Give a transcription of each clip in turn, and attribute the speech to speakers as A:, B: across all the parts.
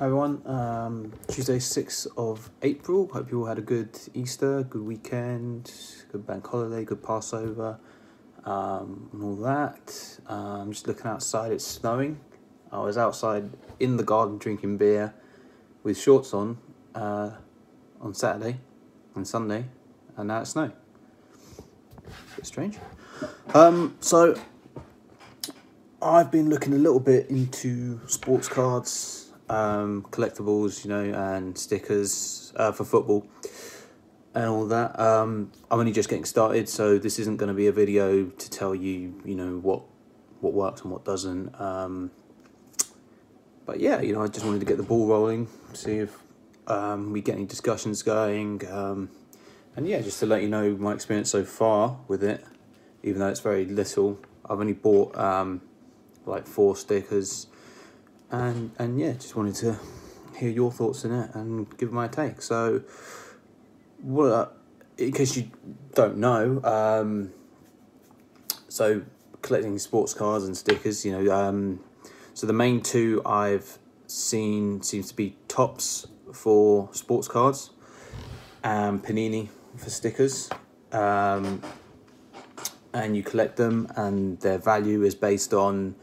A: Hi everyone, um, Tuesday 6th of April. Hope you all had a good Easter, good weekend, good bank holiday, good Passover, um, and all that. Um, just looking outside, it's snowing. I was outside in the garden drinking beer with shorts on uh, on Saturday and Sunday, and now it's snowing. Bit strange. Um, so, I've been looking a little bit into sports cards um, collectibles, you know, and stickers uh, for football and all that. Um, I'm only just getting started, so this isn't going to be a video to tell you, you know, what what works and what doesn't. Um, but yeah, you know, I just wanted to get the ball rolling, see if um, we get any discussions going, um, and yeah, just to let you know my experience so far with it, even though it's very little. I've only bought um, like four stickers and and yeah, just wanted to hear your thoughts on it and give my take. So, what in case you don't know, um, so collecting sports cars and stickers, you know, um, so the main two I've seen seems to be Topps for sports cards and Panini for stickers. Um, and you collect them, and their value is based on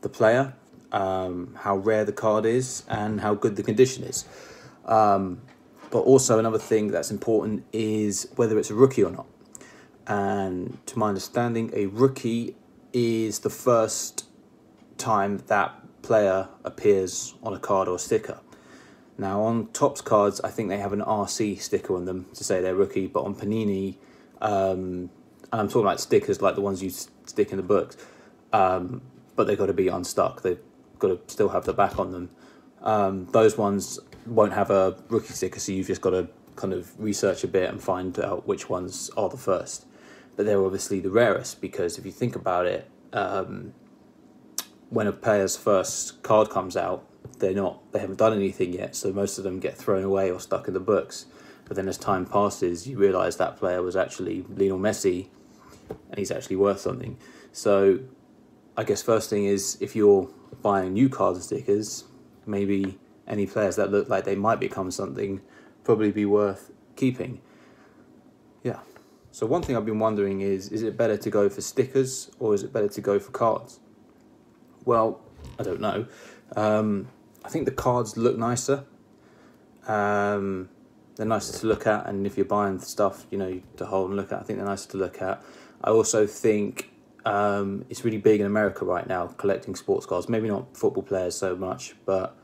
A: the player um, how rare the card is and how good the condition is. Um, but also another thing that's important is whether it's a rookie or not. And to my understanding, a rookie is the first time that player appears on a card or sticker. Now on Topps cards, I think they have an RC sticker on them to say they're rookie, but on Panini, um, and I'm talking about stickers like the ones you stick in the books, um, but they've got to be unstuck. They've got to still have the back on them. Um, those ones won't have a rookie sticker, so you've just got to kind of research a bit and find out which ones are the first. But they're obviously the rarest because if you think about it, um, when a player's first card comes out, they're not they haven't done anything yet, so most of them get thrown away or stuck in the books. But then as time passes, you realise that player was actually Lionel Messi, and he's actually worth something. So, I guess first thing is if you're buying new cards and stickers, maybe any players that look like they might become something probably be worth keeping. Yeah. So one thing I've been wondering is is it better to go for stickers or is it better to go for cards? Well, I don't know. Um, I think the cards look nicer. Um, they're nicer to look at, and if you're buying stuff, you know, to hold and look at, I think they're nicer to look at. I also think um, it's really big in America right now, collecting sports cards. Maybe not football players so much, but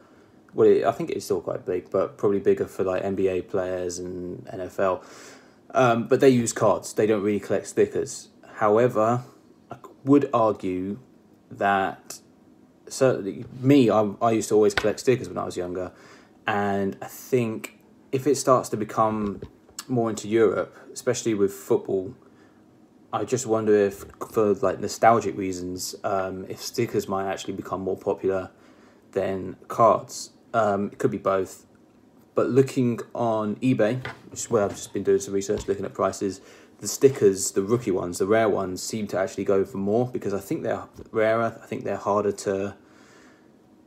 A: well, it, I think it's still quite big, but probably bigger for like NBA players and NFL. Um, but they use cards; they don't really collect stickers. However, I would argue that certainly me, I, I used to always collect stickers when I was younger, and I think if it starts to become more into Europe, especially with football I just wonder if, for like nostalgic reasons, um, if stickers might actually become more popular than cards. Um, it could be both. But looking on eBay, which is where I've just been doing some research, looking at prices, the stickers, the rookie ones, the rare ones, seem to actually go for more because I think they're rarer. I think they're harder to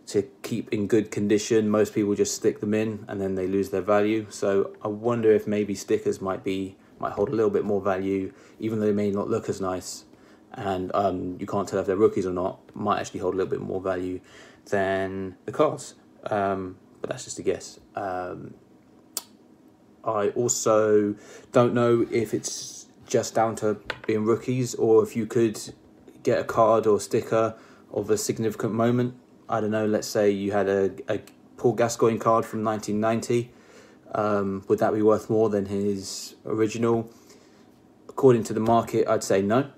A: to keep in good condition. Most people just stick them in and then they lose their value. So I wonder if maybe stickers might be might hold a little bit more value, even though they may not look as nice, and um, you can't tell if they're rookies or not. Might actually hold a little bit more value than the cards, um, but that's just a guess. Um, I also don't know if it's just down to being rookies or if you could get a card or sticker of a significant moment. I don't know. Let's say you had a, a Paul Gascoigne card from 1990 um, would that be worth more than his original? According to the market, I'd say no.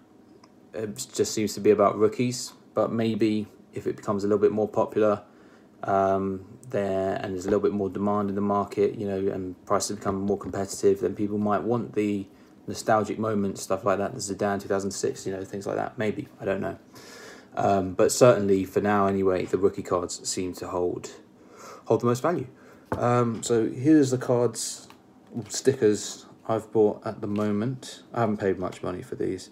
A: It just seems to be about rookies, but maybe if it becomes a little bit more popular um, there and there's a little bit more demand in the market, you know, and prices become more competitive, then people might want the nostalgic moments, stuff like that. The Zidane 2006, you know, things like that. Maybe I don't know, um, but certainly for now, anyway, the rookie cards seem to hold hold the most value. Um, so here's the cards, stickers I've bought at the moment. I haven't paid much money for these.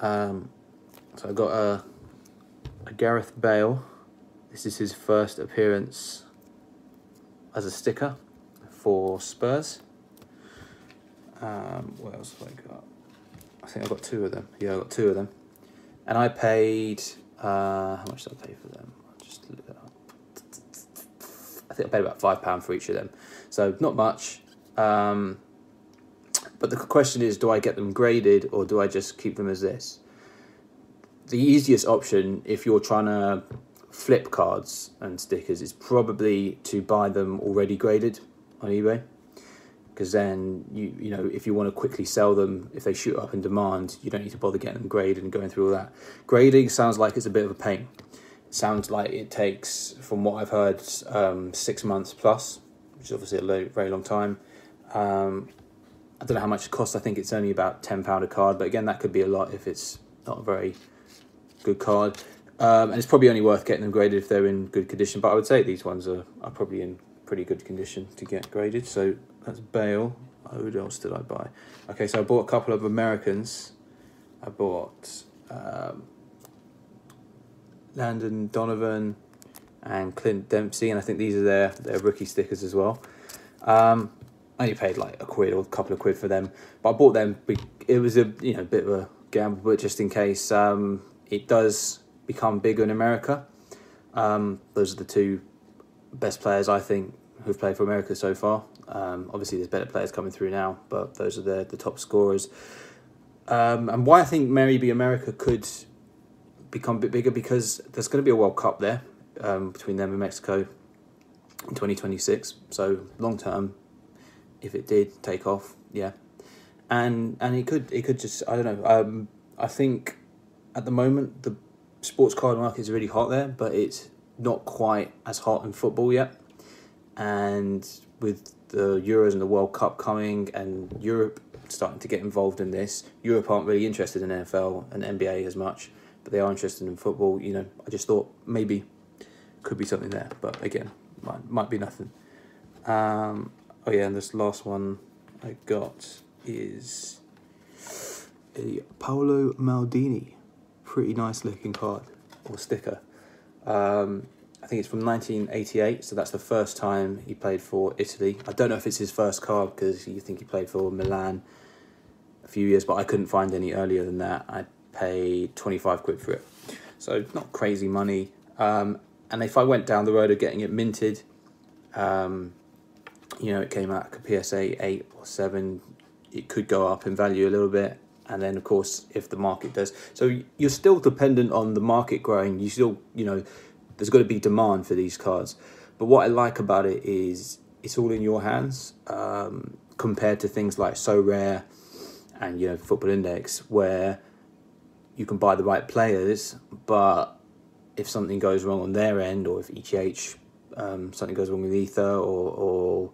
A: Um, so I got a, a Gareth Bale. This is his first appearance as a sticker for Spurs. Um, what else have I got? I think I got two of them. Yeah, I got two of them, and I paid. Uh, how much did I pay for them? I'll just look up. I think I paid about five pound for each of them, so not much. Um, but the question is, do I get them graded or do I just keep them as this? The easiest option, if you're trying to flip cards and stickers, is probably to buy them already graded on eBay because then you you know if you want to quickly sell them if they shoot up in demand you don't need to bother getting them graded and going through all that grading sounds like it's a bit of a pain sounds like it takes from what i've heard um, six months plus which is obviously a low, very long time um, i don't know how much it costs i think it's only about 10 pound a card but again that could be a lot if it's not a very good card um, and it's probably only worth getting them graded if they're in good condition but i would say these ones are, are probably in pretty good condition to get graded so that's Bale. Who else did I buy? Okay, so I bought a couple of Americans. I bought um, Landon Donovan and Clint Dempsey, and I think these are their their rookie stickers as well. Um, I only paid like a quid or a couple of quid for them, but I bought them. It was a you know bit of a gamble, but just in case um, it does become bigger in America, um, those are the two best players I think who've played for America so far. Um, obviously, there's better players coming through now, but those are the the top scorers. Um, and why I think maybe America could become a bit bigger because there's going to be a World Cup there um, between them and Mexico in 2026. So long term, if it did take off, yeah, and and it could it could just I don't know. Um, I think at the moment the sports card market is really hot there, but it's not quite as hot in football yet. And with the Euros and the World Cup coming, and Europe starting to get involved in this. Europe aren't really interested in NFL and NBA as much, but they are interested in football. You know, I just thought maybe could be something there, but again, might might be nothing. Um, oh yeah, and this last one I got is a Paolo Maldini, pretty nice looking card or sticker. Um, I think it's from 1988, so that's the first time he played for Italy. I don't know if it's his first card because you think he played for Milan a few years, but I couldn't find any earlier than that. I paid 25 quid for it. So not crazy money. Um, and if I went down the road of getting it minted, um, you know, it came out like a PSA 8 or 7, it could go up in value a little bit. And then, of course, if the market does. So you're still dependent on the market growing. You still, you know, there's got to be demand for these cards. But what I like about it is it's all in your hands um, compared to things like Sorare and you know Football Index, where you can buy the right players, but if something goes wrong on their end, or if ETH um, something goes wrong with Ether, or or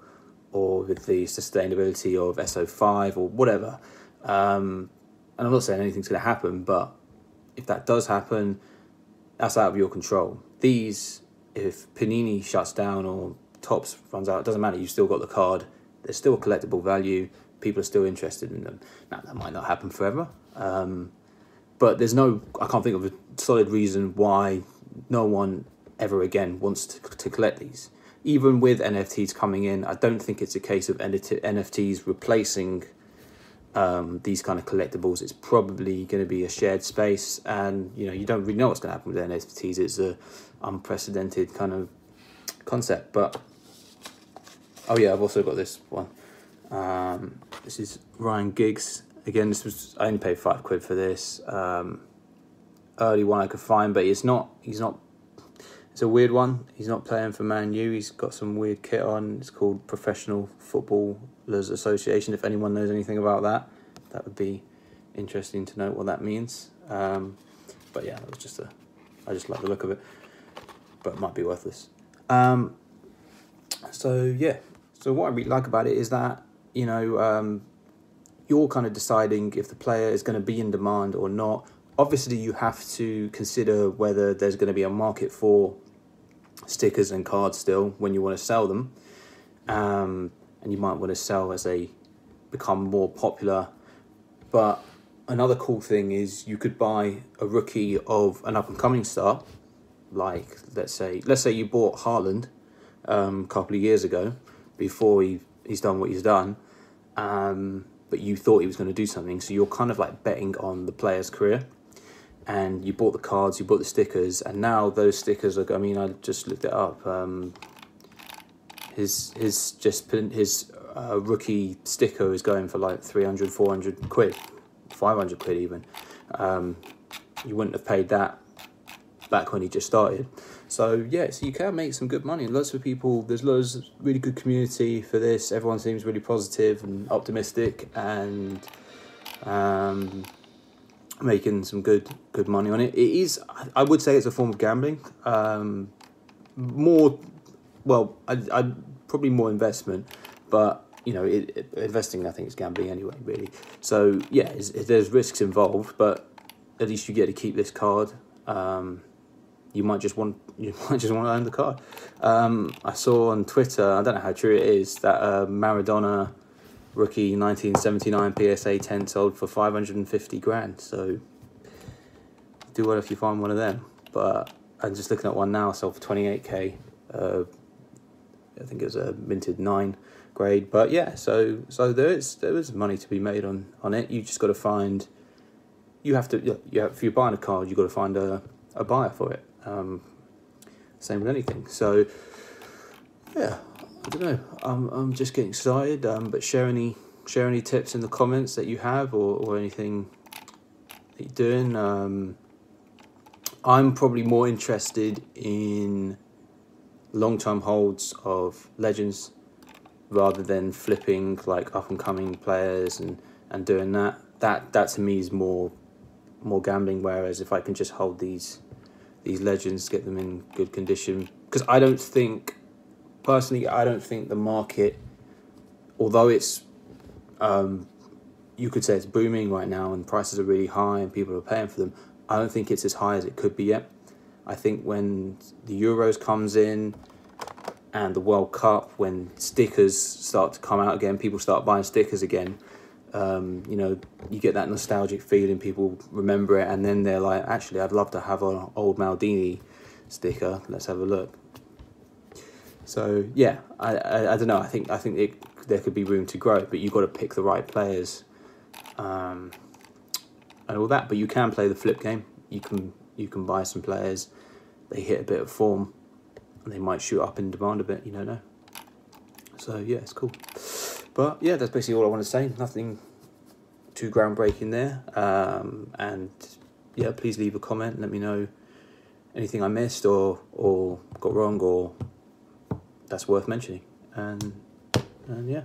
A: or with the sustainability of SO5 or whatever, um, and I'm not saying anything's going to happen, but if that does happen, that's out of your control these, if Panini shuts down or Topps runs out, it doesn't matter. You've still got the card. There's still a collectible value. People are still interested in them. Now that might not happen forever, um, but there's no. I can't think of a solid reason why no one ever again wants to, to collect these. Even with NFTs coming in, I don't think it's a case of NFTs replacing um, these kind of collectibles, it's probably going to be a shared space, and you know you don't really know what's going to happen with NFTs. It's a unprecedented kind of concept. But oh yeah, I've also got this one. Um, this is Ryan Giggs. Again, this was I only paid five quid for this. Um, early one I could find, but it's not. He's not. It's a weird one. He's not playing for Man U. He's got some weird kit on. It's called Professional Footballers Association. If anyone knows anything about that, that would be interesting to know what that means. Um, but yeah, it was just a. I just like the look of it but it might be worthless. Um, so yeah, so what I really like about it is that you know um, you're kind of deciding if the player is going to be in demand or not. Obviously, you have to consider whether there's going to be a market for stickers and cards still when you want to sell them, um, and you might want to sell as they become more popular. But another cool thing is you could buy a rookie of an up and coming star like let's say let's say you bought Haaland um, a couple of years ago, before he he's done what he's done. Um, but you thought he was going to do something, so you're kind of like betting on the player's career. And you bought the cards, you bought the stickers, and now those stickers are. I mean, I just looked it up. Um, his his just his uh, rookie sticker is going for like 300, 400 quid, 500 quid even. Um, you wouldn't have paid that back when he just started. So yeah, so you can make some good money. Lots of people, there's loads of really good community for this. Everyone seems really positive and optimistic, and um, making some good good money on it. It is, I would say, it's a form of gambling. Um, more, well, I, I probably more investment, but you know, it, it, investing I think is gambling anyway, really. So yeah, there's risks involved, but at least you get to keep this card. Um, you might just want you might just want to own the card. Um, I saw on Twitter, I don't know how true it is, that uh, Maradona rookie 1979 PSA 10 sold for 550 grand. So do well if you find one of them. But I'm just looking at one now, sold for 28k. Uh, I think it was a minted nine grade. But yeah, so so there is there is money to be made on on it. You just got to find. You have to yeah. If you're buying a card, you got to find a a buyer for it. Um, same with anything. So yeah, I don't know. I'm I'm just getting started. Um, but share any share any tips in the comments that you have or or anything that you're doing. Um, I'm probably more interested in long term holds of legends rather than flipping like up and coming players and, and doing that. That that to me is more more gambling. Whereas if I can just hold these these legends, get them in good condition, because I don't think personally, I don't think the market, although it's um, you could say it's booming right now and prices are really high and people are paying for them. I don't think it's as high as it could be yet. I think when the Euros comes in and the World Cup, when stickers start to come out again, people start buying stickers again. Um, you know, you get that nostalgic feeling. People remember it, and then they're like, "Actually, I'd love to have an old Maldini sticker. Let's have a look." So yeah, I, I, I don't know. I think I think it, there could be room to grow, but you've got to pick the right players, um, and all that. But you can play the flip game. You can you can buy some players. They hit a bit of form and they might shoot up in demand a bit. You don't know. So yeah, it's cool. But yeah, that's basically all I want to say. Nothing too groundbreaking there. Um, and yeah, please leave a comment. Let me know anything I missed or or got wrong or that's worth mentioning. And and yeah.